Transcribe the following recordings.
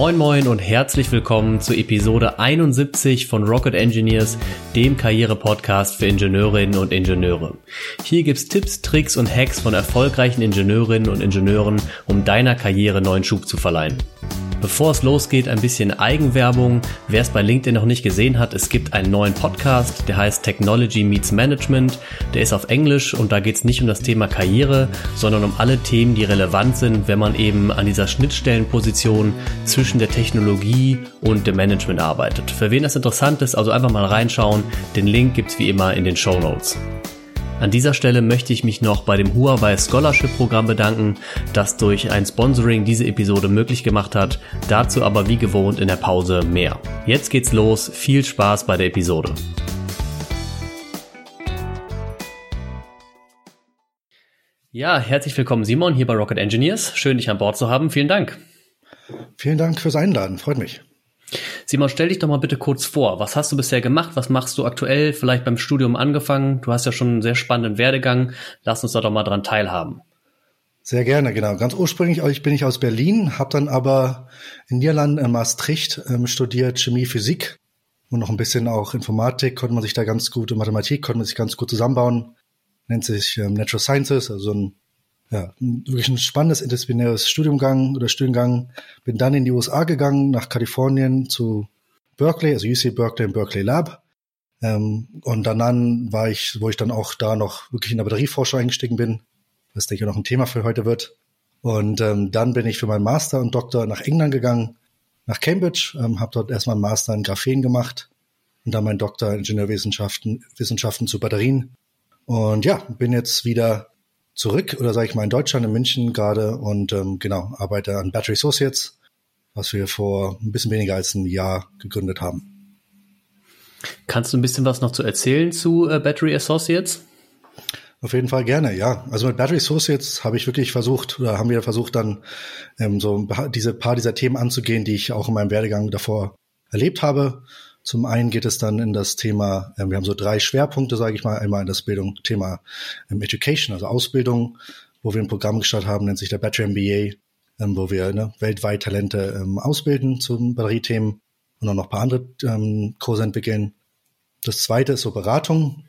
Moin Moin und herzlich willkommen zu Episode 71 von Rocket Engineers, dem Karriere-Podcast für Ingenieurinnen und Ingenieure. Hier gibt's Tipps, Tricks und Hacks von erfolgreichen Ingenieurinnen und Ingenieuren, um deiner Karriere neuen Schub zu verleihen. Bevor es losgeht, ein bisschen Eigenwerbung. Wer es bei LinkedIn noch nicht gesehen hat, es gibt einen neuen Podcast, der heißt Technology Meets Management. Der ist auf Englisch und da geht es nicht um das Thema Karriere, sondern um alle Themen, die relevant sind, wenn man eben an dieser Schnittstellenposition zwischen der Technologie und dem Management arbeitet. Für wen das interessant ist, also einfach mal reinschauen. Den Link gibt's wie immer in den Show Notes. An dieser Stelle möchte ich mich noch bei dem Huawei Scholarship Programm bedanken, das durch ein Sponsoring diese Episode möglich gemacht hat. Dazu aber wie gewohnt in der Pause mehr. Jetzt geht's los. Viel Spaß bei der Episode. Ja, herzlich willkommen Simon hier bei Rocket Engineers. Schön, dich an Bord zu haben. Vielen Dank. Vielen Dank fürs Einladen. Freut mich. Simon, stell dich doch mal bitte kurz vor. Was hast du bisher gemacht? Was machst du aktuell? Vielleicht beim Studium angefangen? Du hast ja schon einen sehr spannenden Werdegang. Lass uns da doch mal dran teilhaben. Sehr gerne, genau. Ganz ursprünglich ich bin ich aus Berlin, habe dann aber in Niederlanden in Maastricht ähm, studiert Chemie, Physik und noch ein bisschen auch Informatik. Konnte man sich da ganz gut, Mathematik konnte man sich ganz gut zusammenbauen. Nennt sich ähm, Natural Sciences, also ein ja, wirklich ein spannendes interdisziplinäres Studiumgang oder Studiengang. Bin dann in die USA gegangen, nach Kalifornien zu Berkeley, also UC Berkeley im Berkeley Lab. Ähm, und dann war ich, wo ich dann auch da noch wirklich in der Batterieforschung eingestiegen bin, was denke ich noch ein Thema für heute wird. Und ähm, dann bin ich für meinen Master und Doktor nach England gegangen, nach Cambridge, ähm, habe dort erstmal einen Master in Graphen gemacht und dann meinen Doktor in Ingenieurwissenschaften Wissenschaften zu Batterien. Und ja, bin jetzt wieder zurück oder sage ich mal in Deutschland, in München gerade und ähm, genau, arbeite an Battery Associates, was wir vor ein bisschen weniger als ein Jahr gegründet haben. Kannst du ein bisschen was noch zu erzählen zu äh, Battery Associates? Auf jeden Fall gerne, ja. Also mit Battery Associates habe ich wirklich versucht oder haben wir versucht dann ähm, so diese paar dieser Themen anzugehen, die ich auch in meinem Werdegang davor erlebt habe. Zum einen geht es dann in das Thema, äh, wir haben so drei Schwerpunkte, sage ich mal, einmal in das Bildung, Thema ähm, Education, also Ausbildung, wo wir ein Programm gestartet haben, nennt sich der Battery MBA, ähm, wo wir ne, weltweit Talente ähm, ausbilden zum Batteriethemen und auch noch ein paar andere Kurse entwickeln. Das zweite ist so Beratung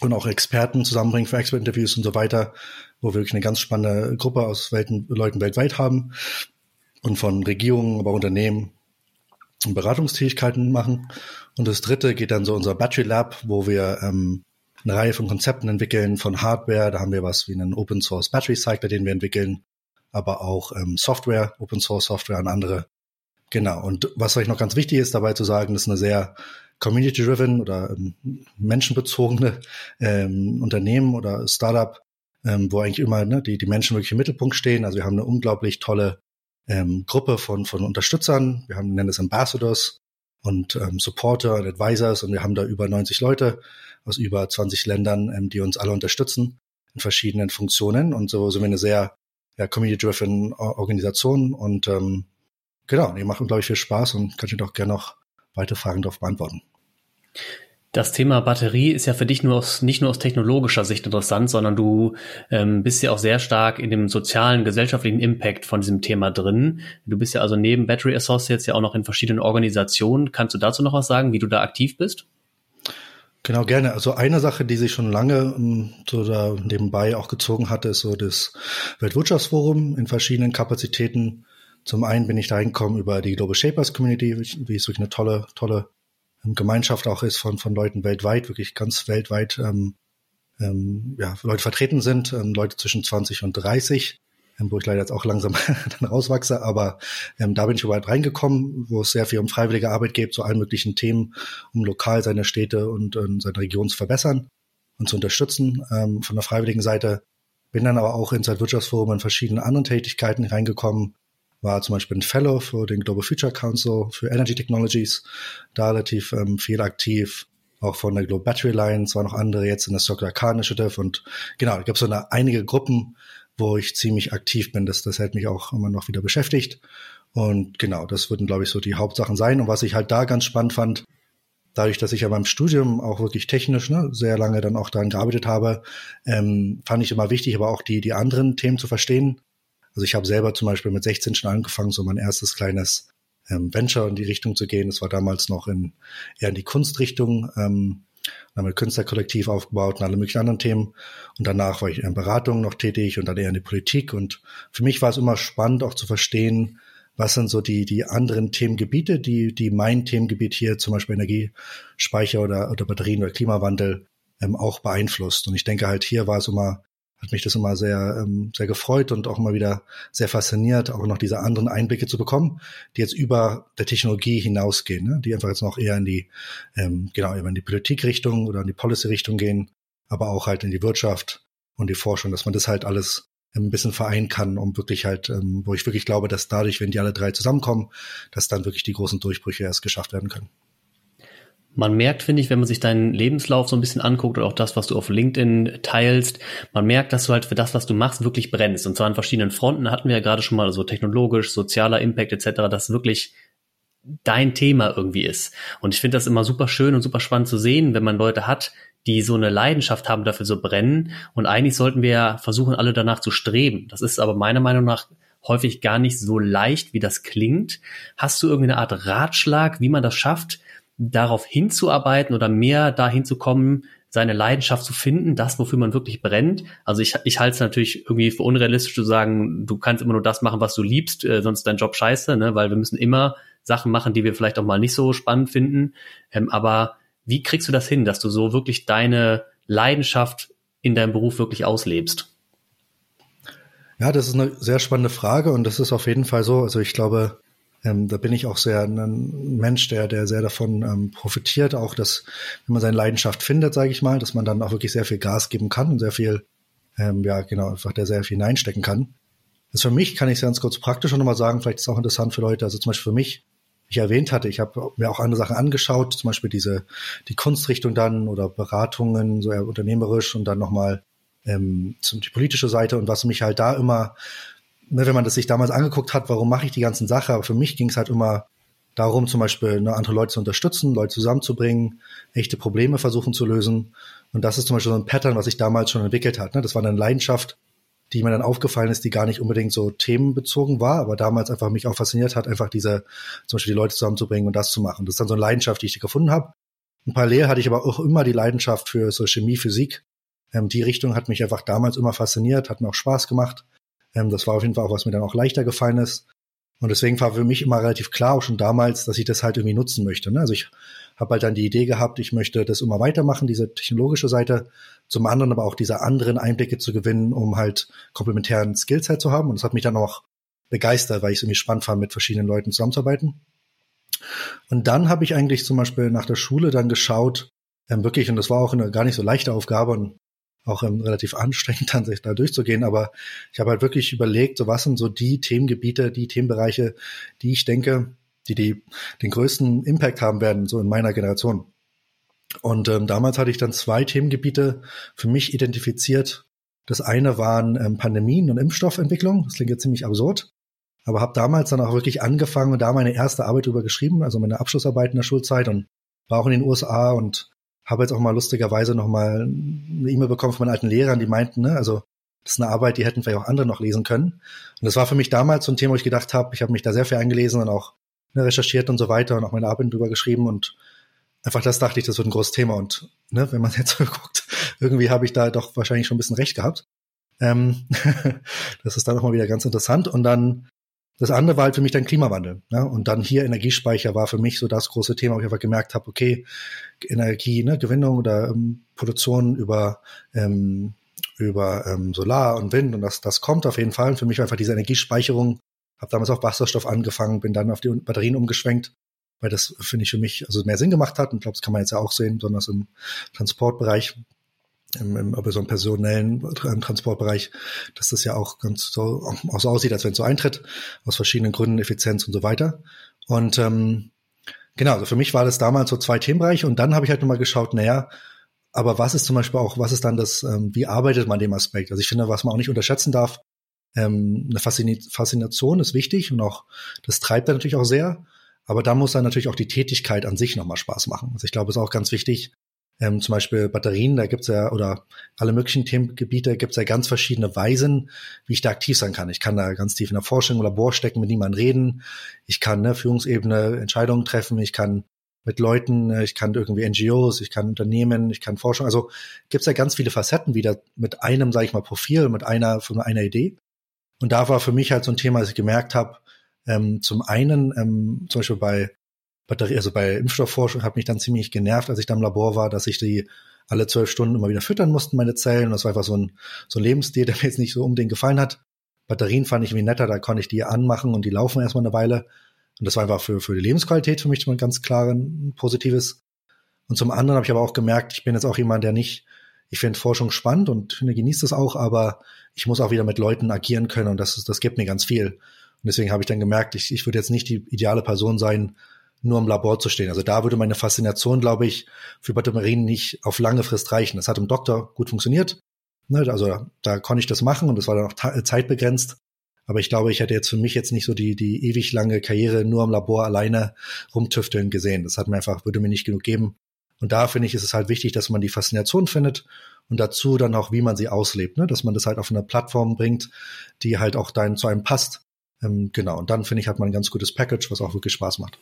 und auch Experten zusammenbringen für Expert-Interviews und so weiter, wo wir wirklich eine ganz spannende Gruppe aus Welten, Leuten weltweit haben und von Regierungen, aber auch Unternehmen Beratungstätigkeiten machen. Und das dritte geht dann so unser Battery Lab, wo wir ähm, eine Reihe von Konzepten entwickeln, von Hardware. Da haben wir was wie einen Open Source Battery Cycler, den wir entwickeln, aber auch ähm, Software, Open Source Software an andere. Genau. Und was vielleicht noch ganz wichtig ist, dabei zu sagen, das ist eine sehr community-driven oder ähm, menschenbezogene ähm, Unternehmen oder Startup, ähm, wo eigentlich immer ne, die, die Menschen wirklich im Mittelpunkt stehen. Also wir haben eine unglaublich tolle ähm, Gruppe von, von Unterstützern. Wir haben, nennen es Ambassadors und ähm, Supporter und Advisors und wir haben da über 90 Leute aus über 20 Ländern, ähm, die uns alle unterstützen in verschiedenen Funktionen und so sind wir eine sehr ja, community-driven Organisation und ähm, genau, die machen, glaube ich, viel Spaß und kann ich doch gerne noch weitere Fragen darauf beantworten. Das Thema Batterie ist ja für dich nur aus, nicht nur aus technologischer Sicht interessant, sondern du ähm, bist ja auch sehr stark in dem sozialen, gesellschaftlichen Impact von diesem Thema drin. Du bist ja also neben Battery Associates ja auch noch in verschiedenen Organisationen. Kannst du dazu noch was sagen, wie du da aktiv bist? Genau, gerne. Also eine Sache, die sich schon lange ähm, so da nebenbei auch gezogen hatte, ist so das Weltwirtschaftsforum in verschiedenen Kapazitäten. Zum einen bin ich da hingekommen über die Global Shapers Community, wie es wirklich eine tolle, tolle Gemeinschaft auch ist von, von Leuten weltweit, wirklich ganz weltweit ähm, ähm, ja, Leute vertreten sind, ähm, Leute zwischen 20 und 30, ähm, wo ich leider jetzt auch langsam dann rauswachse, aber ähm, da bin ich überall reingekommen, wo es sehr viel um freiwillige Arbeit geht, zu allen möglichen Themen, um lokal seine Städte und äh, seine Region zu verbessern und zu unterstützen ähm, von der freiwilligen Seite. Bin dann aber auch ins Weltwirtschaftsforum in verschiedenen anderen Tätigkeiten reingekommen, war zum Beispiel ein Fellow für den Global Future Council für Energy Technologies, da relativ ähm, viel aktiv, auch von der Global Battery Alliance, war noch andere jetzt in der Circular Car Initiative und genau, ich habe so eine, einige Gruppen, wo ich ziemlich aktiv bin. Das, das hält mich auch immer noch wieder beschäftigt. Und genau, das würden, glaube ich, so die Hauptsachen sein. Und was ich halt da ganz spannend fand, dadurch, dass ich ja beim Studium auch wirklich technisch ne, sehr lange dann auch daran gearbeitet habe, ähm, fand ich immer wichtig, aber auch die, die anderen Themen zu verstehen. Also ich habe selber zum Beispiel mit 16 schon angefangen, so mein erstes kleines ähm, Venture in die Richtung zu gehen. Das war damals noch in eher in die Kunstrichtung. Ähm, haben wir Künstlerkollektiv aufgebaut und alle möglichen anderen Themen. Und danach war ich in Beratung noch tätig und dann eher in die Politik. Und für mich war es immer spannend, auch zu verstehen, was sind so die, die anderen Themengebiete, die, die mein Themengebiet hier, zum Beispiel Energiespeicher oder, oder Batterien oder Klimawandel, ähm, auch beeinflusst. Und ich denke halt, hier war es immer hat mich das immer sehr, ähm, sehr gefreut und auch immer wieder sehr fasziniert, auch noch diese anderen Einblicke zu bekommen, die jetzt über der Technologie hinausgehen, ne? die einfach jetzt noch eher in die, ähm, genau, in die Politikrichtung oder in die Policy-Richtung gehen, aber auch halt in die Wirtschaft und die Forschung, dass man das halt alles ein bisschen vereinen kann, um wirklich halt, ähm, wo ich wirklich glaube, dass dadurch, wenn die alle drei zusammenkommen, dass dann wirklich die großen Durchbrüche erst geschafft werden können. Man merkt, finde ich, wenn man sich deinen Lebenslauf so ein bisschen anguckt oder auch das, was du auf LinkedIn teilst, man merkt, dass du halt für das, was du machst, wirklich brennst. Und zwar an verschiedenen Fronten hatten wir ja gerade schon mal so technologisch, sozialer Impact etc., dass wirklich dein Thema irgendwie ist. Und ich finde das immer super schön und super spannend zu sehen, wenn man Leute hat, die so eine Leidenschaft haben, dafür so brennen. Und eigentlich sollten wir ja versuchen, alle danach zu streben. Das ist aber meiner Meinung nach häufig gar nicht so leicht, wie das klingt. Hast du irgendeine Art Ratschlag, wie man das schafft, darauf hinzuarbeiten oder mehr dahin zu kommen, seine Leidenschaft zu finden, das, wofür man wirklich brennt. Also ich, ich halte es natürlich irgendwie für unrealistisch zu sagen, du kannst immer nur das machen, was du liebst, äh, sonst dein Job scheiße, ne? weil wir müssen immer Sachen machen, die wir vielleicht auch mal nicht so spannend finden. Ähm, aber wie kriegst du das hin, dass du so wirklich deine Leidenschaft in deinem Beruf wirklich auslebst? Ja, das ist eine sehr spannende Frage und das ist auf jeden Fall so. Also ich glaube, ähm, da bin ich auch sehr ein Mensch, der, der sehr davon ähm, profitiert, auch dass, wenn man seine Leidenschaft findet, sage ich mal, dass man dann auch wirklich sehr viel Gas geben kann und sehr viel, ähm, ja, genau, einfach der sehr viel hineinstecken kann. Das für mich kann ich es ganz kurz praktisch nochmal sagen, vielleicht ist es auch interessant für Leute, also zum Beispiel für mich, ich erwähnt hatte, ich habe mir auch andere Sachen angeschaut, zum Beispiel diese, die Kunstrichtung dann oder Beratungen, so eher unternehmerisch und dann nochmal ähm, die politische Seite und was mich halt da immer ne, wenn man das sich damals angeguckt hat, warum mache ich die ganzen Sache, aber für mich ging es halt immer darum, zum Beispiel ne, andere Leute zu unterstützen, Leute zusammenzubringen, echte Probleme versuchen zu lösen. Und das ist zum Beispiel so ein Pattern, was sich damals schon entwickelt hat. Ne? Das war eine Leidenschaft, die mir dann aufgefallen ist, die gar nicht unbedingt so themenbezogen war, aber damals einfach mich auch fasziniert hat, einfach diese, zum Beispiel die Leute zusammenzubringen und das zu machen. Das ist dann so eine Leidenschaft, die ich gefunden habe. Und parallel hatte ich aber auch immer die Leidenschaft für so Chemie, Physik. Ähm, die Richtung hat mich einfach damals immer fasziniert, hat mir auch Spaß gemacht. Ähm, das war auf jeden Fall auch, was mir dann auch leichter gefallen ist. Und deswegen war für mich immer relativ klar, auch schon damals, dass ich das halt irgendwie nutzen möchte. Ne? Also ich habe halt dann die Idee gehabt, ich möchte das immer weitermachen, diese technologische Seite, zum anderen aber auch diese anderen Einblicke zu gewinnen, um halt komplementären Skillset zu haben. Und das hat mich dann auch begeistert, weil ich es irgendwie spannend fand, mit verschiedenen Leuten zusammenzuarbeiten. Und dann habe ich eigentlich zum Beispiel nach der Schule dann geschaut, ähm, wirklich, und das war auch eine gar nicht so leichte Aufgabe und auch ähm, relativ anstrengend dann sich da durchzugehen, aber ich habe halt wirklich überlegt, so was sind so die Themengebiete, die Themenbereiche, die ich denke, die, die den größten Impact haben werden, so in meiner Generation. Und ähm, damals hatte ich dann zwei Themengebiete für mich identifiziert. Das eine waren ähm, Pandemien und Impfstoffentwicklung. Das klingt jetzt ziemlich absurd, aber habe damals dann auch wirklich angefangen und da meine erste Arbeit drüber geschrieben, also meine Abschlussarbeit in der Schulzeit und war auch in den USA und habe jetzt auch mal lustigerweise noch mal eine E-Mail bekommen von meinen alten Lehrern, die meinten, ne, also das ist eine Arbeit, die hätten vielleicht auch andere noch lesen können. Und das war für mich damals so ein Thema, wo ich gedacht habe, ich habe mich da sehr viel eingelesen und auch ne, recherchiert und so weiter und auch meine Arbeit drüber geschrieben und einfach das dachte ich, das wird ein großes Thema. Und ne, wenn man jetzt so guckt, irgendwie habe ich da doch wahrscheinlich schon ein bisschen recht gehabt. Ähm, das ist dann auch mal wieder ganz interessant. Und dann das andere war halt für mich dann Klimawandel. Ne? Und dann hier Energiespeicher war für mich so das große Thema, wo ich einfach gemerkt habe, okay, Energie, ne, Gewinnung oder ähm, Produktion über ähm, über ähm, Solar und Wind und das, das kommt auf jeden Fall. Und für mich war einfach diese Energiespeicherung, habe damals auch Wasserstoff angefangen, bin dann auf die Batterien umgeschwenkt, weil das finde ich für mich also mehr Sinn gemacht hat. Und ich glaube, das kann man jetzt ja auch sehen, besonders im Transportbereich im, im, aber so im personellen Transportbereich, dass das ja auch ganz so, auch so aussieht, als wenn es so eintritt, aus verschiedenen Gründen, Effizienz und so weiter. Und ähm, genau, also für mich war das damals so zwei Themenbereiche und dann habe ich halt nochmal geschaut, naja, aber was ist zum Beispiel auch, was ist dann das, ähm, wie arbeitet man dem Aspekt? Also ich finde, was man auch nicht unterschätzen darf, ähm, eine Faszination ist wichtig und auch das treibt dann natürlich auch sehr, aber da muss dann natürlich auch die Tätigkeit an sich nochmal Spaß machen. Also ich glaube, es ist auch ganz wichtig, ähm, zum Beispiel Batterien, da gibt's ja, oder alle möglichen Themengebiete gibt's ja ganz verschiedene Weisen, wie ich da aktiv sein kann. Ich kann da ganz tief in der Forschung im Labor stecken, mit niemandem reden. Ich kann ne, Führungsebene Entscheidungen treffen. Ich kann mit Leuten, äh, ich kann irgendwie NGOs, ich kann Unternehmen, ich kann Forschung. Also gibt's ja ganz viele Facetten wieder mit einem, sage ich mal, Profil, mit einer, von einer Idee. Und da war für mich halt so ein Thema, dass ich gemerkt habe, ähm, zum einen, ähm, zum Beispiel bei Batterie, also bei Impfstoffforschung hat mich dann ziemlich genervt, als ich da im Labor war, dass ich die alle zwölf Stunden immer wieder füttern mussten, meine Zellen. Das war einfach so ein, so ein Lebensstil, der mir jetzt nicht so unbedingt gefallen hat. Batterien fand ich irgendwie netter, da konnte ich die anmachen und die laufen erstmal eine Weile. Und das war einfach für, für die Lebensqualität für mich mal ganz klar ein positives. Und zum anderen habe ich aber auch gemerkt, ich bin jetzt auch jemand, der nicht, ich finde Forschung spannend und finde, genießt es auch, aber ich muss auch wieder mit Leuten agieren können und das, das gibt mir ganz viel. Und deswegen habe ich dann gemerkt, ich, ich würde jetzt nicht die ideale Person sein, nur im Labor zu stehen. Also da würde meine Faszination, glaube ich, für Batterien nicht auf lange Frist reichen. Das hat im Doktor gut funktioniert. Ne, also da, da konnte ich das machen und das war dann auch zeitbegrenzt. Aber ich glaube, ich hätte jetzt für mich jetzt nicht so die, die ewig lange Karriere nur im Labor alleine rumtüfteln gesehen. Das hat mir einfach, würde mir nicht genug geben. Und da finde ich, ist es halt wichtig, dass man die Faszination findet und dazu dann auch, wie man sie auslebt, ne? dass man das halt auf eine Plattform bringt, die halt auch dann zu einem passt. Ähm, genau. Und dann finde ich, hat man ein ganz gutes Package, was auch wirklich Spaß macht.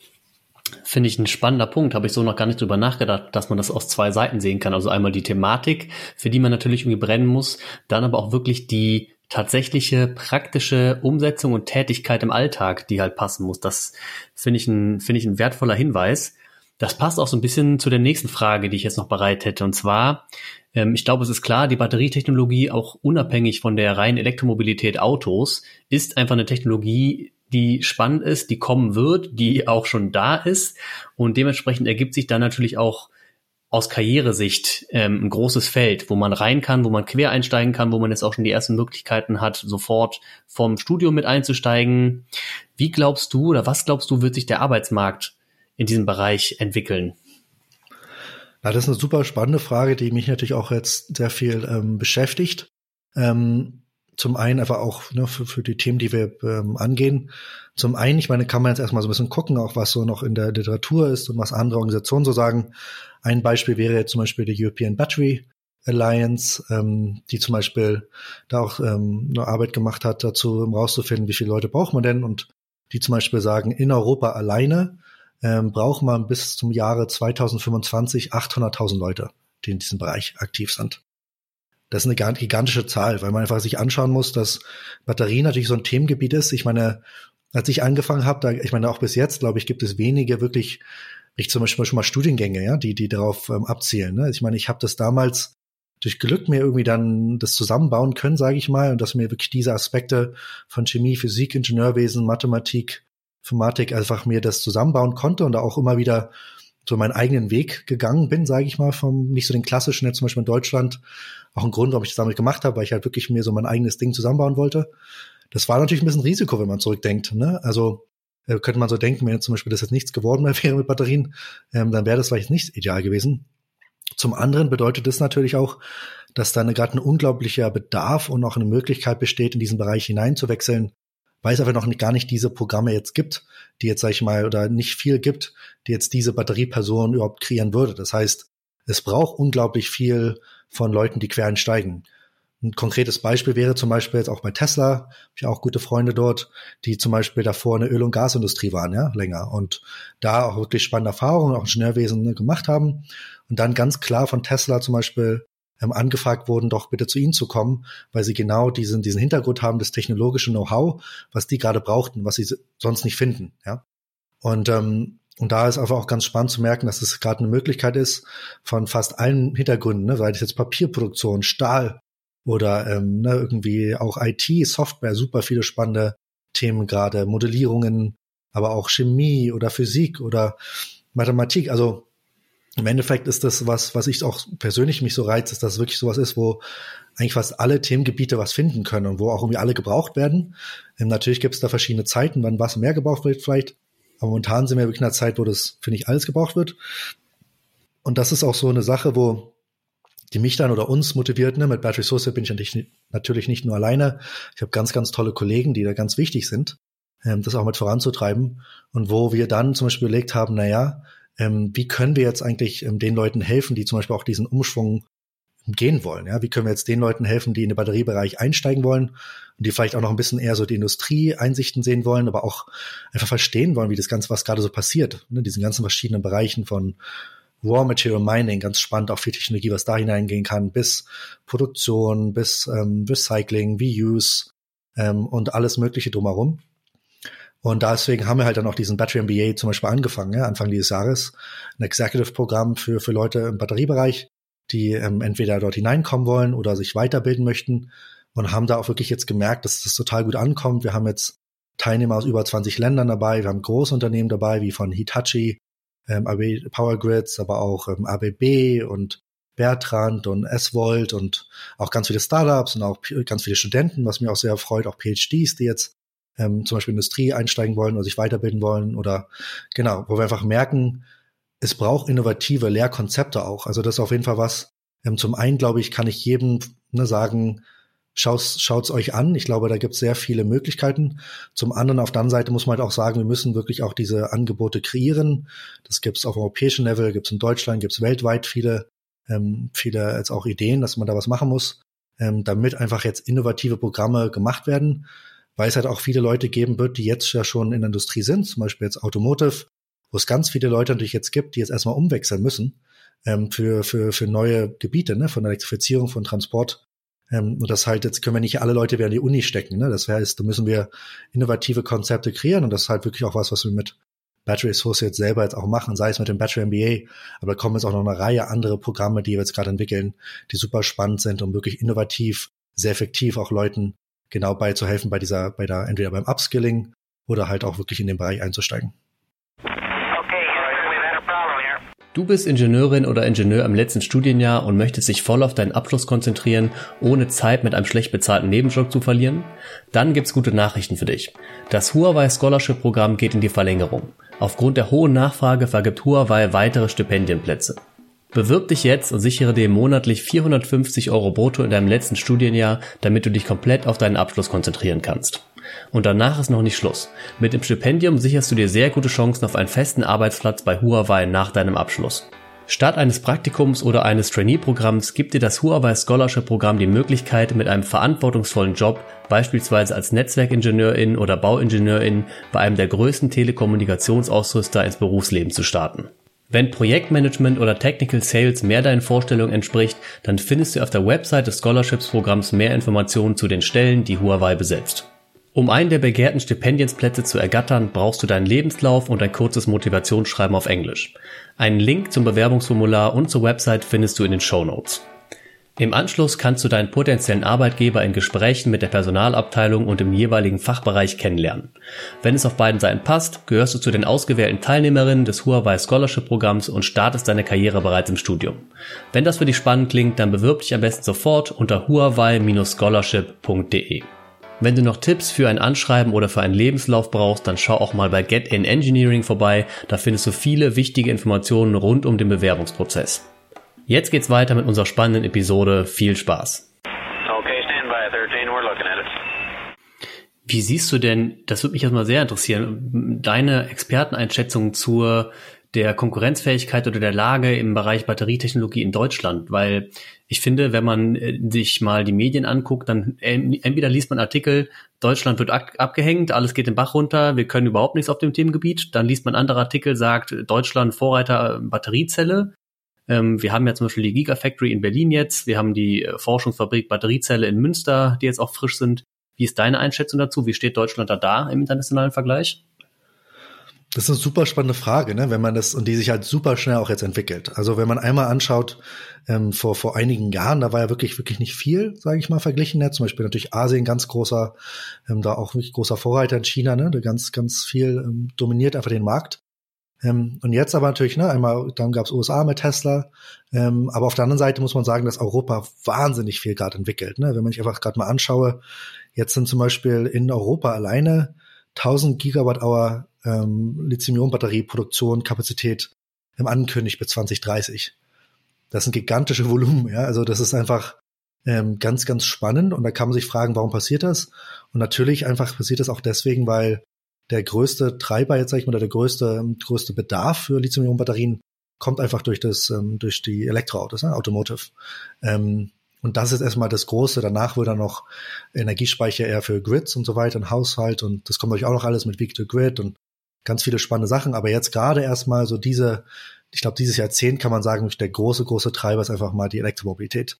Finde ich ein spannender Punkt, habe ich so noch gar nicht drüber nachgedacht, dass man das aus zwei Seiten sehen kann. Also einmal die Thematik, für die man natürlich irgendwie brennen muss, dann aber auch wirklich die tatsächliche praktische Umsetzung und Tätigkeit im Alltag, die halt passen muss. Das finde ich ein, finde ich ein wertvoller Hinweis. Das passt auch so ein bisschen zu der nächsten Frage, die ich jetzt noch bereit hätte. Und zwar, ähm, ich glaube, es ist klar, die Batterietechnologie, auch unabhängig von der reinen Elektromobilität Autos, ist einfach eine Technologie, die spannend ist, die kommen wird, die auch schon da ist. Und dementsprechend ergibt sich dann natürlich auch aus Karrieresicht ähm, ein großes Feld, wo man rein kann, wo man quer einsteigen kann, wo man jetzt auch schon die ersten Möglichkeiten hat, sofort vom Studium mit einzusteigen. Wie glaubst du oder was glaubst du, wird sich der Arbeitsmarkt in diesem Bereich entwickeln? Ja, das ist eine super spannende Frage, die mich natürlich auch jetzt sehr viel ähm, beschäftigt. Ähm, zum einen einfach auch ne, für, für die Themen, die wir ähm, angehen. Zum einen, ich meine, kann man jetzt erstmal so ein bisschen gucken, auch was so noch in der Literatur ist und was andere Organisationen so sagen. Ein Beispiel wäre jetzt zum Beispiel die European Battery Alliance, ähm, die zum Beispiel da auch ähm, eine Arbeit gemacht hat, dazu um rauszufinden, wie viele Leute braucht man denn und die zum Beispiel sagen, in Europa alleine ähm, braucht man bis zum Jahre 2025 800.000 Leute, die in diesem Bereich aktiv sind. Das ist eine gigantische Zahl, weil man einfach sich anschauen muss, dass Batterie natürlich so ein Themengebiet ist. Ich meine, als ich angefangen habe, da, ich meine auch bis jetzt, glaube ich, gibt es wenige wirklich, ich zum Beispiel schon mal Studiengänge, ja, die die darauf ähm, abzielen. Ne? Ich meine, ich habe das damals durch Glück mir irgendwie dann das zusammenbauen können, sage ich mal, und dass mir wirklich diese Aspekte von Chemie, Physik, Ingenieurwesen, Mathematik, Informatik einfach mir das zusammenbauen konnte und auch immer wieder so meinen eigenen Weg gegangen bin, sage ich mal, vom nicht so den klassischen, jetzt zum Beispiel in Deutschland, auch ein Grund, warum ich das damit gemacht habe, weil ich halt wirklich mir so mein eigenes Ding zusammenbauen wollte. Das war natürlich ein bisschen Risiko, wenn man zurückdenkt. Ne? Also äh, könnte man so denken, wenn jetzt zum Beispiel das jetzt nichts geworden wäre mit Batterien, ähm, dann wäre das vielleicht nicht ideal gewesen. Zum anderen bedeutet das natürlich auch, dass da gerade ein unglaublicher Bedarf und auch eine Möglichkeit besteht, in diesen Bereich hineinzuwechseln, weil es einfach noch nicht, gar nicht diese Programme jetzt gibt, die jetzt, sag ich mal, oder nicht viel gibt, die jetzt diese Batterieperson überhaupt kreieren würde. Das heißt, es braucht unglaublich viel von Leuten, die quer einsteigen. Ein konkretes Beispiel wäre zum Beispiel jetzt auch bei Tesla, habe ich auch gute Freunde dort, die zum Beispiel davor eine Öl- und Gasindustrie waren, ja, länger und da auch wirklich spannende Erfahrungen, auch Ingenieurwesen ne, gemacht haben und dann ganz klar von Tesla zum Beispiel ähm, angefragt wurden, doch bitte zu ihnen zu kommen, weil sie genau diesen, diesen Hintergrund haben, das technologische Know-how, was die gerade brauchten, was sie sonst nicht finden, ja. Und ähm, und da ist einfach auch ganz spannend zu merken, dass es gerade eine Möglichkeit ist, von fast allen Hintergründen, ne, sei es jetzt Papierproduktion, Stahl oder ähm, ne, irgendwie auch IT, Software, super viele spannende Themen gerade, Modellierungen, aber auch Chemie oder Physik oder Mathematik. Also im Endeffekt ist das was, was ich auch persönlich mich so reizt, ist, dass es wirklich sowas ist, wo eigentlich fast alle Themengebiete was finden können und wo auch irgendwie alle gebraucht werden. Ähm, natürlich gibt es da verschiedene Zeiten, wann was mehr gebraucht wird vielleicht. Aber momentan sind wir wirklich in einer Zeit, wo das, finde ich, alles gebraucht wird. Und das ist auch so eine Sache, wo die mich dann oder uns motiviert, ne, mit Battery Source bin ich natürlich nicht nur alleine. Ich habe ganz, ganz tolle Kollegen, die da ganz wichtig sind, ähm, das auch mit voranzutreiben. Und wo wir dann zum Beispiel überlegt haben, na ja, ähm, wie können wir jetzt eigentlich ähm, den Leuten helfen, die zum Beispiel auch diesen Umschwung gehen wollen. Ja, wie können wir jetzt den Leuten helfen, die in den Batteriebereich einsteigen wollen die vielleicht auch noch ein bisschen eher so die Industrie-Einsichten sehen wollen, aber auch einfach verstehen wollen, wie das Ganze, was gerade so passiert, ne, diesen ganzen verschiedenen Bereichen von Raw Material Mining, ganz spannend, auch viel Technologie, was da hineingehen kann, bis Produktion, bis ähm, Recycling, Reuse ähm, und alles Mögliche drumherum. Und deswegen haben wir halt dann auch diesen Battery MBA zum Beispiel angefangen, ja, Anfang dieses Jahres, ein Executive-Programm für, für Leute im Batteriebereich, die ähm, entweder dort hineinkommen wollen oder sich weiterbilden möchten und haben da auch wirklich jetzt gemerkt, dass das total gut ankommt. Wir haben jetzt Teilnehmer aus über 20 Ländern dabei, wir haben Großunternehmen dabei, wie von Hitachi, ähm, AB Power Grids, aber auch ähm, ABB und Bertrand und S-Volt und auch ganz viele Startups und auch ganz viele Studenten, was mich auch sehr freut, auch PhDs, die jetzt ähm, zum Beispiel Industrie einsteigen wollen oder sich weiterbilden wollen oder genau, wo wir einfach merken, es braucht innovative Lehrkonzepte auch. Also das ist auf jeden Fall was. Ähm, zum einen, glaube ich, kann ich jedem ne, sagen, schaut's, schaut's euch an. Ich glaube, da gibt es sehr viele Möglichkeiten. Zum anderen, auf der anderen Seite muss man halt auch sagen, wir müssen wirklich auch diese Angebote kreieren. Das gibt es auf europäischen Level, gibt es in Deutschland, gibt es weltweit viele, ähm, viele jetzt auch Ideen, dass man da was machen muss, ähm, damit einfach jetzt innovative Programme gemacht werden weil es halt auch viele Leute geben wird, die jetzt ja schon in der Industrie sind, zum Beispiel jetzt Automotive, wo es ganz viele Leute natürlich jetzt gibt, die jetzt erstmal umwechseln müssen ähm, für, für, für neue Gebiete, ne, von Elektrifizierung, von Transport. Ähm, und das halt, jetzt können wir nicht alle Leute wieder in die Uni stecken. Ne? Das heißt, da müssen wir innovative Konzepte kreieren und das ist halt wirklich auch was, was wir mit Battery Associates selber jetzt auch machen, sei es mit dem Battery MBA, aber da kommen jetzt auch noch eine Reihe andere Programme, die wir jetzt gerade entwickeln, die super spannend sind und wirklich innovativ, sehr effektiv auch Leuten genau beizuhelfen bei dieser, bei der, entweder beim Upskilling oder halt auch wirklich in den Bereich einzusteigen. Du bist Ingenieurin oder Ingenieur im letzten Studienjahr und möchtest dich voll auf deinen Abschluss konzentrieren, ohne Zeit mit einem schlecht bezahlten Nebenjob zu verlieren? Dann gibt's gute Nachrichten für dich. Das Huawei Scholarship Programm geht in die Verlängerung. Aufgrund der hohen Nachfrage vergibt Huawei weitere Stipendienplätze. Bewirb dich jetzt und sichere dir monatlich 450 Euro brutto in deinem letzten Studienjahr, damit du dich komplett auf deinen Abschluss konzentrieren kannst. Und danach ist noch nicht Schluss. Mit dem Stipendium sicherst du dir sehr gute Chancen auf einen festen Arbeitsplatz bei Huawei nach deinem Abschluss. Statt eines Praktikums oder eines Trainee-Programms gibt dir das Huawei Scholarship Programm die Möglichkeit, mit einem verantwortungsvollen Job, beispielsweise als Netzwerkingenieurin oder Bauingenieurin, bei einem der größten Telekommunikationsausrüster ins Berufsleben zu starten. Wenn Projektmanagement oder Technical Sales mehr deinen Vorstellungen entspricht, dann findest du auf der Website des Scholarships-Programms mehr Informationen zu den Stellen, die Huawei besetzt. Um einen der begehrten Stipendiensplätze zu ergattern, brauchst du deinen Lebenslauf und ein kurzes Motivationsschreiben auf Englisch. Einen Link zum Bewerbungsformular und zur Website findest du in den Show Notes. Im Anschluss kannst du deinen potenziellen Arbeitgeber in Gesprächen mit der Personalabteilung und im jeweiligen Fachbereich kennenlernen. Wenn es auf beiden Seiten passt, gehörst du zu den ausgewählten Teilnehmerinnen des Huawei Scholarship Programms und startest deine Karriere bereits im Studium. Wenn das für dich spannend klingt, dann bewirb dich am besten sofort unter huawei-scholarship.de. Wenn du noch Tipps für ein Anschreiben oder für einen Lebenslauf brauchst, dann schau auch mal bei Get in Engineering vorbei, da findest du viele wichtige Informationen rund um den Bewerbungsprozess. Jetzt geht's weiter mit unserer spannenden Episode. Viel Spaß. Okay, stand by 13, we're looking at it. Wie siehst du denn, das würde mich erstmal sehr interessieren, deine Experteneinschätzung zur der Konkurrenzfähigkeit oder der Lage im Bereich Batterietechnologie in Deutschland, weil ich finde, wenn man äh, sich mal die Medien anguckt, dann entweder liest man Artikel, Deutschland wird abgehängt, alles geht den Bach runter, wir können überhaupt nichts auf dem Themengebiet, dann liest man andere Artikel, sagt Deutschland Vorreiter Batteriezelle ähm, wir haben ja zum Beispiel die Gigafactory in Berlin jetzt, wir haben die äh, Forschungsfabrik Batteriezelle in Münster, die jetzt auch frisch sind. Wie ist deine Einschätzung dazu? Wie steht Deutschland da da im internationalen Vergleich? Das ist eine super spannende Frage, ne? wenn man das und die sich halt super schnell auch jetzt entwickelt. Also wenn man einmal anschaut, ähm, vor vor einigen Jahren, da war ja wirklich wirklich nicht viel, sage ich mal, verglichen. Ne? Zum Beispiel natürlich Asien ganz großer, ähm, da auch wirklich großer Vorreiter in China, ne? der ganz ganz viel ähm, dominiert einfach den Markt. Ähm, und jetzt aber natürlich, ne, einmal, dann gab's USA mit Tesla, ähm, aber auf der anderen Seite muss man sagen, dass Europa wahnsinnig viel gerade entwickelt. Ne? Wenn man sich einfach gerade mal anschaue, jetzt sind zum Beispiel in Europa alleine 1000 Gigawatt-Hour ähm, Lithium-Ionen-Batterie-Produktion, Kapazität im Ankündigt bis 2030. Das sind gigantische Volumen, ja. Also das ist einfach ähm, ganz, ganz spannend und da kann man sich fragen, warum passiert das? Und natürlich einfach passiert das auch deswegen, weil der größte Treiber jetzt sag ich mal, der größte größte Bedarf für Lithium-Ionen-Batterien kommt einfach durch das ähm, durch die Elektroautos, ne? Automotive. Ähm, und das ist erstmal das Große. Danach wird dann noch Energiespeicher eher für Grids und so weiter, ein Haushalt. Und das kommt euch auch noch alles mit Vehicle Grid und ganz viele spannende Sachen. Aber jetzt gerade erstmal so diese, ich glaube, dieses Jahrzehnt kann man sagen, der große, große Treiber ist einfach mal die Elektromobilität.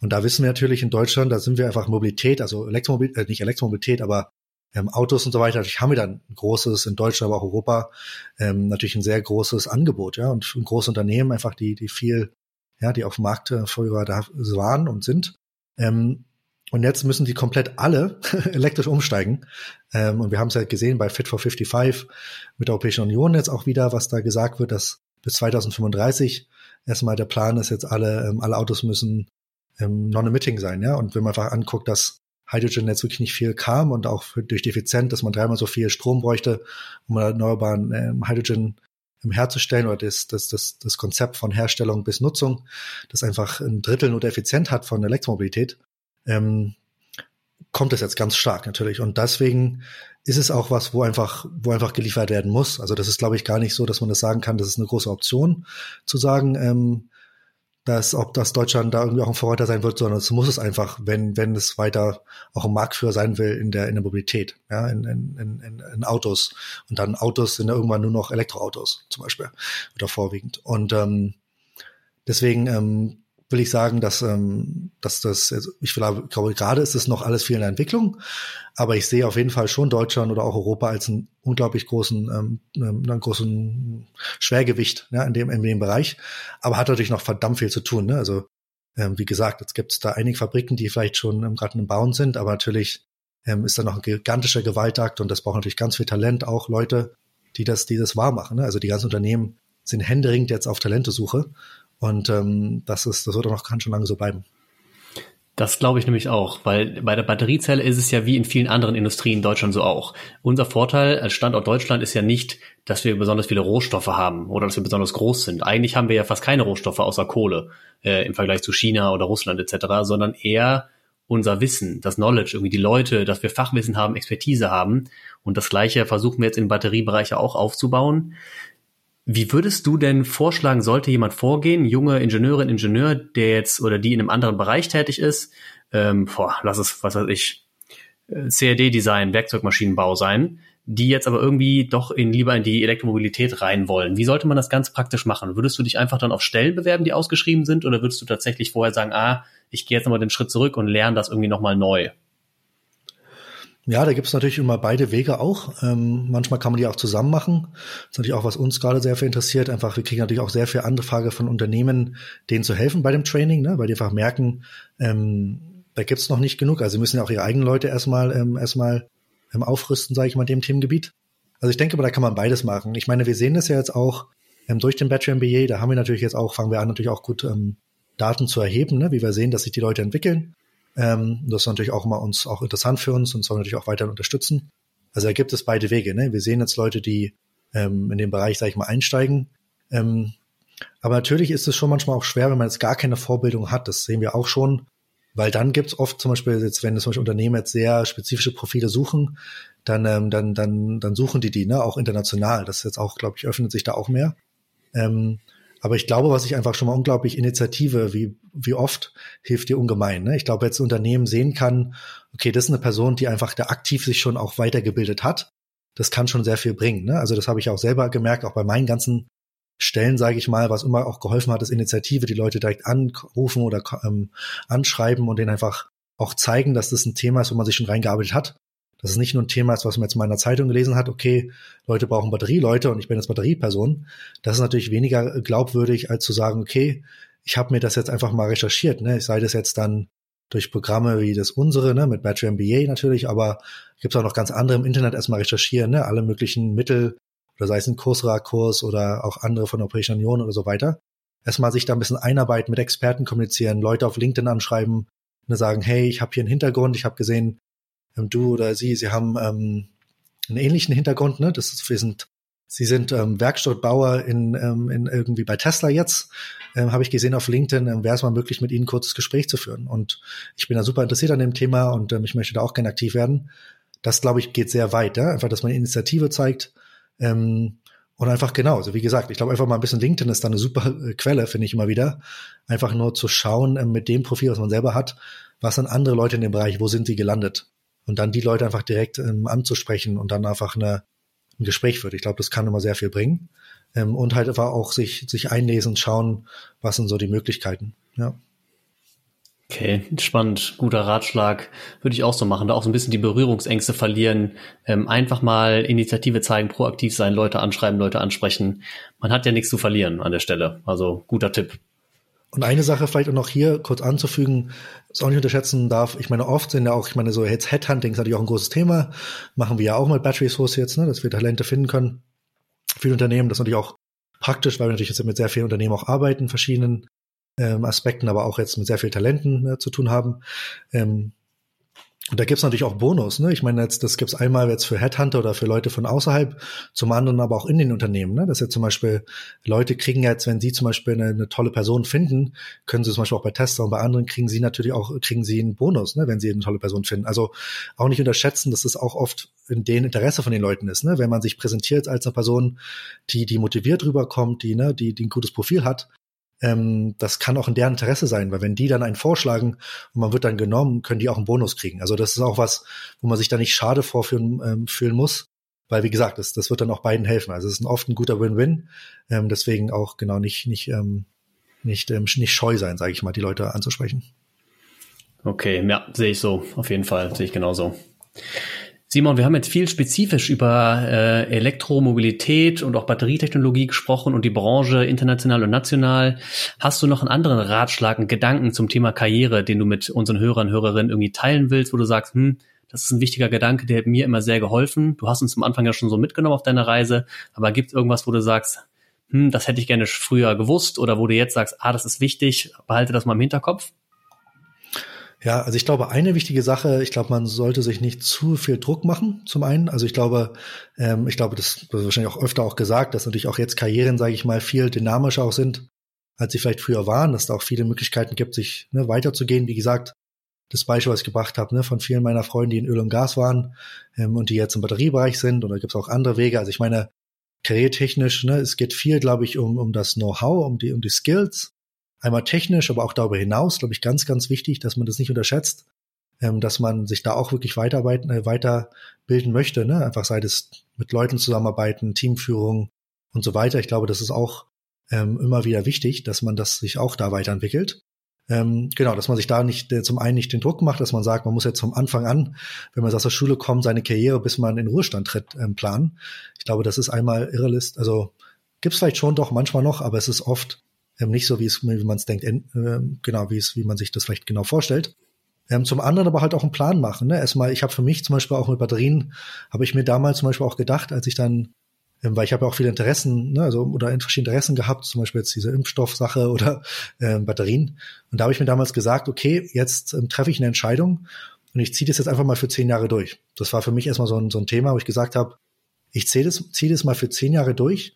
Und da wissen wir natürlich in Deutschland, da sind wir einfach Mobilität, also Elektromobilität, äh, nicht Elektromobilität, aber ähm, Autos und so weiter. Natürlich haben wir dann ein großes, in Deutschland, aber auch Europa, ähm, natürlich ein sehr großes Angebot, ja, und ein großes Unternehmen einfach, die, die viel ja, die auf dem Markt äh, früher da waren und sind. Ähm, und jetzt müssen die komplett alle elektrisch umsteigen. Ähm, und wir haben es ja gesehen bei Fit for 55 mit der Europäischen Union jetzt auch wieder, was da gesagt wird, dass bis 2035 erstmal der Plan ist, jetzt alle, ähm, alle Autos müssen ähm, non-emitting sein. Ja? Und wenn man einfach anguckt, dass Hydrogen jetzt wirklich nicht viel kam und auch durch die Effizienz, dass man dreimal so viel Strom bräuchte, um erneuerbaren ähm, Hydrogen herzustellen oder das, das, das, das Konzept von Herstellung bis Nutzung, das einfach ein Drittel nur Effizient hat von Elektromobilität, ähm, kommt es jetzt ganz stark natürlich. Und deswegen ist es auch was, wo einfach, wo einfach geliefert werden muss. Also das ist, glaube ich, gar nicht so, dass man das sagen kann, das ist eine große Option zu sagen, ähm, dass ob das Deutschland da irgendwie auch ein Vorreiter sein wird, sondern es muss es einfach, wenn wenn es weiter auch ein Marktführer sein will in der in der Mobilität, ja, in, in, in, in Autos und dann Autos sind ja irgendwann nur noch Elektroautos zum Beispiel oder vorwiegend und ähm, deswegen ähm, will ich sagen, dass, ähm, dass das, ich glaube, gerade ist es noch alles viel in der Entwicklung, aber ich sehe auf jeden Fall schon Deutschland oder auch Europa als einen unglaublich großen, ähm, ähm, einen großen Schwergewicht ja, in, dem, in dem Bereich, aber hat natürlich noch verdammt viel zu tun. Ne? Also ähm, wie gesagt, jetzt gibt es da einige Fabriken, die vielleicht schon ähm, gerade im Bauen sind, aber natürlich ähm, ist da noch ein gigantischer Gewaltakt und das braucht natürlich ganz viel Talent, auch Leute, die das, die das wahr machen. Ne? Also die ganzen Unternehmen sind händeringend jetzt auf Talentesuche und ähm, das ist, das wird auch noch kann schon lange so bleiben. Das glaube ich nämlich auch, weil bei der Batteriezelle ist es ja wie in vielen anderen Industrien in Deutschland so auch. Unser Vorteil als Standort Deutschland ist ja nicht, dass wir besonders viele Rohstoffe haben oder dass wir besonders groß sind. Eigentlich haben wir ja fast keine Rohstoffe außer Kohle äh, im Vergleich zu China oder Russland etc., sondern eher unser Wissen, das Knowledge, irgendwie die Leute, dass wir Fachwissen haben, Expertise haben. Und das Gleiche versuchen wir jetzt im Batteriebereich auch aufzubauen. Wie würdest du denn vorschlagen, sollte jemand vorgehen, junge Ingenieurin, Ingenieur, der jetzt oder die in einem anderen Bereich tätig ist, ähm, boah, lass es, was weiß ich, äh, CAD-Design, Werkzeugmaschinenbau sein, die jetzt aber irgendwie doch in, lieber in die Elektromobilität rein wollen. Wie sollte man das ganz praktisch machen? Würdest du dich einfach dann auf Stellen bewerben, die ausgeschrieben sind, oder würdest du tatsächlich vorher sagen, ah, ich gehe jetzt nochmal den Schritt zurück und lerne das irgendwie nochmal neu? Ja, da gibt es natürlich immer beide Wege auch. Ähm, manchmal kann man die auch zusammen machen. Das ist natürlich auch, was uns gerade sehr viel interessiert. Einfach, wir kriegen natürlich auch sehr viel Anfrage von Unternehmen, denen zu helfen bei dem Training, ne? weil die einfach merken, ähm, da gibt's noch nicht genug. Also sie müssen ja auch ihre eigenen Leute erstmal ähm, erstmal ähm, aufrüsten, sage ich mal, in dem Themengebiet. Also ich denke, aber da kann man beides machen. Ich meine, wir sehen das ja jetzt auch ähm, durch den Bachelor MBA. Da haben wir natürlich jetzt auch, fangen wir an, natürlich auch gut ähm, Daten zu erheben, ne? wie wir sehen, dass sich die Leute entwickeln. Ähm, das ist natürlich auch mal uns auch interessant für uns und soll natürlich auch weiter unterstützen. Also da gibt es beide Wege. Ne? Wir sehen jetzt Leute, die ähm, in den Bereich, sage ich mal, einsteigen. Ähm, aber natürlich ist es schon manchmal auch schwer, wenn man jetzt gar keine Vorbildung hat. Das sehen wir auch schon. Weil dann gibt es oft zum Beispiel, jetzt, wenn zum Beispiel Unternehmen jetzt sehr spezifische Profile suchen, dann, ähm, dann, dann, dann suchen die die, ne, auch international. Das ist jetzt auch, glaube ich, öffnet sich da auch mehr. Ähm, aber ich glaube, was ich einfach schon mal unglaublich Initiative, wie, wie oft hilft dir ungemein. Ne? Ich glaube, jetzt Unternehmen sehen kann, okay, das ist eine Person, die einfach da aktiv sich schon auch weitergebildet hat. Das kann schon sehr viel bringen. Ne? Also das habe ich auch selber gemerkt, auch bei meinen ganzen Stellen, sage ich mal, was immer auch geholfen hat, ist Initiative, die Leute direkt anrufen oder ähm, anschreiben und denen einfach auch zeigen, dass das ein Thema ist, wo man sich schon reingearbeitet hat dass es nicht nur ein Thema ist, was man jetzt mal in der Zeitung gelesen hat, okay, Leute brauchen Batterieleute und ich bin jetzt Batterieperson. Das ist natürlich weniger glaubwürdig, als zu sagen, okay, ich habe mir das jetzt einfach mal recherchiert. Ne? Ich sei das jetzt dann durch Programme wie das unsere, ne, mit Battery MBA natürlich, aber gibt es auch noch ganz andere im Internet erstmal recherchieren, ne, alle möglichen Mittel, oder sei es ein Kursra-Kurs oder auch andere von der Europäischen Union oder so weiter. Erstmal sich da ein bisschen einarbeiten, mit Experten kommunizieren, Leute auf LinkedIn anschreiben, ne, sagen, hey, ich habe hier einen Hintergrund, ich habe gesehen, du oder sie, sie haben ähm, einen ähnlichen Hintergrund, ne? Das ist, wir sind, sie sind ähm, Werkstattbauer in, ähm, in irgendwie bei Tesla jetzt. Ähm, Habe ich gesehen auf LinkedIn, ähm, wäre es mal möglich, mit ihnen ein kurzes Gespräch zu führen. Und ich bin da super interessiert an dem Thema und ähm, ich möchte da auch gerne aktiv werden. das glaube ich geht sehr weit, ja? einfach, dass man Initiative zeigt ähm, und einfach genau, also wie gesagt, ich glaube einfach mal ein bisschen LinkedIn ist da eine super äh, Quelle, finde ich immer wieder, einfach nur zu schauen ähm, mit dem Profil, was man selber hat, was sind andere Leute in dem Bereich, wo sind sie gelandet und dann die Leute einfach direkt ähm, anzusprechen und dann einfach eine, ein Gespräch führt. Ich glaube, das kann immer sehr viel bringen ähm, und halt einfach auch sich sich einlesen, schauen, was sind so die Möglichkeiten. Ja. Okay, spannend, guter Ratschlag. Würde ich auch so machen, da auch so ein bisschen die Berührungsängste verlieren, ähm, einfach mal Initiative zeigen, proaktiv sein, Leute anschreiben, Leute ansprechen. Man hat ja nichts zu verlieren an der Stelle. Also guter Tipp. Und eine Sache vielleicht auch noch hier kurz anzufügen, was auch nicht unterschätzen darf, ich meine, oft sind ja auch, ich meine, so jetzt Headhunting ist natürlich auch ein großes Thema, machen wir ja auch mit Battery Source jetzt, ne, dass wir Talente finden können. Viele Unternehmen, das ist natürlich auch praktisch, weil wir natürlich jetzt mit sehr vielen Unternehmen auch arbeiten, verschiedenen ähm, Aspekten, aber auch jetzt mit sehr vielen Talenten ne, zu tun haben. Ähm, und da gibt's natürlich auch Bonus. Ne? Ich meine, jetzt, das gibt's einmal jetzt für Headhunter oder für Leute von außerhalb, zum anderen aber auch in den Unternehmen. Ne? Dass jetzt zum Beispiel Leute kriegen jetzt, wenn sie zum Beispiel eine, eine tolle Person finden, können sie zum Beispiel auch bei Tester und bei anderen kriegen sie natürlich auch, kriegen sie einen Bonus, ne? wenn sie eine tolle Person finden. Also auch nicht unterschätzen, dass es auch oft in den Interesse von den Leuten ist. Ne? Wenn man sich präsentiert als eine Person, die, die motiviert rüberkommt, die, ne, die, die ein gutes Profil hat, ähm, das kann auch in deren Interesse sein, weil wenn die dann einen vorschlagen und man wird dann genommen, können die auch einen Bonus kriegen. Also das ist auch was, wo man sich da nicht schade vorfühlen ähm, fühlen muss, weil wie gesagt, das, das wird dann auch beiden helfen. Also es ist oft ein guter Win-Win, ähm, deswegen auch genau nicht nicht ähm, nicht ähm, nicht scheu sein, sage ich mal, die Leute anzusprechen. Okay, ja, sehe ich so, auf jeden Fall, sehe ich genauso. Simon, wir haben jetzt viel spezifisch über äh, Elektromobilität und auch Batterietechnologie gesprochen und die Branche international und national. Hast du noch einen anderen Ratschlag, einen Gedanken zum Thema Karriere, den du mit unseren Hörern und Hörerinnen irgendwie teilen willst, wo du sagst, hm, das ist ein wichtiger Gedanke, der hat mir immer sehr geholfen. Du hast uns am Anfang ja schon so mitgenommen auf deiner Reise, aber gibt es irgendwas, wo du sagst, hm, das hätte ich gerne früher gewusst oder wo du jetzt sagst, ah, das ist wichtig, behalte das mal im Hinterkopf? Ja, also ich glaube, eine wichtige Sache, ich glaube, man sollte sich nicht zu viel Druck machen, zum einen. Also ich glaube, ähm, ich glaube, das wird wahrscheinlich auch öfter auch gesagt, dass natürlich auch jetzt Karrieren, sage ich mal, viel dynamischer auch sind, als sie vielleicht früher waren, dass da auch viele Möglichkeiten gibt, sich ne, weiterzugehen. Wie gesagt, das Beispiel, was ich gebracht habe, ne, von vielen meiner Freunde, die in Öl und Gas waren ähm, und die jetzt im Batteriebereich sind, und da gibt es auch andere Wege. Also ich meine, karrieretechnisch, ne, es geht viel, glaube ich, um, um das Know-how, um die, um die Skills, einmal technisch, aber auch darüber hinaus, glaube ich, ganz, ganz wichtig, dass man das nicht unterschätzt, ähm, dass man sich da auch wirklich weiterarbeiten, äh, weiterbilden möchte, ne? Einfach sei es mit Leuten zusammenarbeiten, Teamführung und so weiter. Ich glaube, das ist auch ähm, immer wieder wichtig, dass man das sich auch da weiterentwickelt. Ähm, genau, dass man sich da nicht äh, zum einen nicht den Druck macht, dass man sagt, man muss jetzt vom Anfang an, wenn man aus der Schule kommt, seine Karriere, bis man in Ruhestand tritt, ähm, planen. Ich glaube, das ist einmal irrelist. Also gibt's vielleicht schon doch manchmal noch, aber es ist oft ähm, nicht so, wie es, wie man es denkt, äh, genau, wie es, wie man sich das vielleicht genau vorstellt. Ähm, zum anderen aber halt auch einen Plan machen. Ne? Erstmal, ich habe für mich zum Beispiel auch mit Batterien, habe ich mir damals zum Beispiel auch gedacht, als ich dann, ähm, weil ich habe ja auch viele Interessen, ne, also oder verschiedene Interessen gehabt, zum Beispiel jetzt diese Impfstoffsache oder ähm, Batterien. Und da habe ich mir damals gesagt, okay, jetzt ähm, treffe ich eine Entscheidung und ich ziehe das jetzt einfach mal für zehn Jahre durch. Das war für mich erstmal so ein, so ein Thema, wo ich gesagt habe, ich ziehe das, ziehe das mal für zehn Jahre durch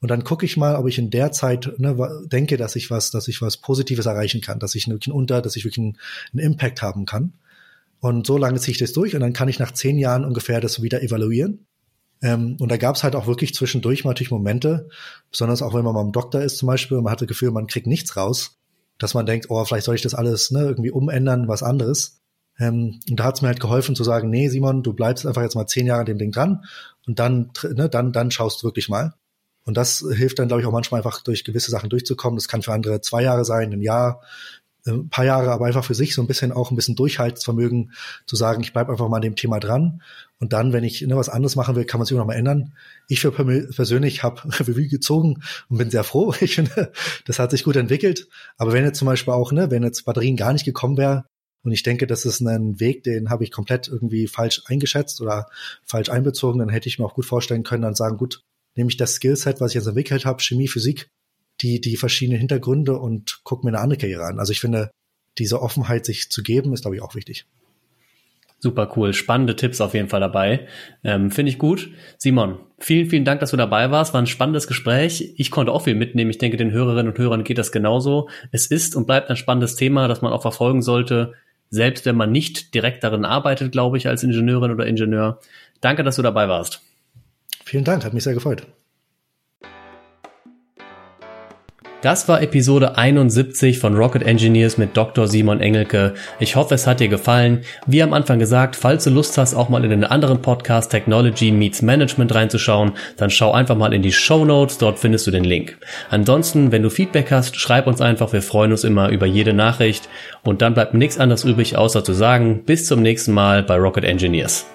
und dann gucke ich mal, ob ich in der Zeit ne, denke, dass ich was, dass ich was Positives erreichen kann, dass ich wirklich unter, dass ich wirklich einen, einen Impact haben kann. Und so lange ziehe ich das durch und dann kann ich nach zehn Jahren ungefähr das wieder evaluieren. Ähm, und da gab es halt auch wirklich zwischendurch mal natürlich Momente, besonders auch wenn man mal im Doktor ist zum Beispiel, und man hat das Gefühl, man kriegt nichts raus, dass man denkt, oh, vielleicht soll ich das alles ne, irgendwie umändern, was anderes. Ähm, und da hat es mir halt geholfen zu sagen, nee, Simon, du bleibst einfach jetzt mal zehn Jahre an dem Ding dran und dann, ne, dann, dann schaust du wirklich mal. Und das hilft dann, glaube ich, auch manchmal einfach durch gewisse Sachen durchzukommen. Das kann für andere zwei Jahre sein, ein Jahr, äh, ein paar Jahre, aber einfach für sich so ein bisschen auch ein bisschen Durchhaltsvermögen zu sagen, ich bleibe einfach mal an dem Thema dran. Und dann, wenn ich ne, was anderes machen will, kann man sich auch noch mal ändern. Ich für persönlich habe Revue gezogen und bin sehr froh. Ich finde, das hat sich gut entwickelt. Aber wenn jetzt zum Beispiel auch, ne, wenn jetzt Batterien gar nicht gekommen wäre, und ich denke, das ist ein Weg, den habe ich komplett irgendwie falsch eingeschätzt oder falsch einbezogen, dann hätte ich mir auch gut vorstellen können, dann sagen, gut, nämlich das Skillset, was ich jetzt entwickelt habe, Chemie, Physik, die, die verschiedenen Hintergründe und gucke mir eine andere Karriere an. Also ich finde, diese Offenheit sich zu geben, ist, glaube ich, auch wichtig. Super cool. Spannende Tipps auf jeden Fall dabei. Ähm, Finde ich gut. Simon, vielen, vielen Dank, dass du dabei warst. War ein spannendes Gespräch. Ich konnte auch viel mitnehmen. Ich denke, den Hörerinnen und Hörern geht das genauso. Es ist und bleibt ein spannendes Thema, das man auch verfolgen sollte. selbst wenn man nicht direkt darin arbeitet, glaube ich, als Ingenieurin oder Ingenieur. Danke, dass du dabei warst. Vielen Dank, hat mich sehr gefreut. Das war Episode 71 von Rocket Engineers mit Dr. Simon Engelke. Ich hoffe, es hat dir gefallen. Wie am Anfang gesagt, falls du Lust hast, auch mal in den anderen Podcast Technology Meets Management reinzuschauen, dann schau einfach mal in die Show Notes, dort findest du den Link. Ansonsten, wenn du Feedback hast, schreib uns einfach, wir freuen uns immer über jede Nachricht. Und dann bleibt nichts anderes übrig, außer zu sagen, bis zum nächsten Mal bei Rocket Engineers.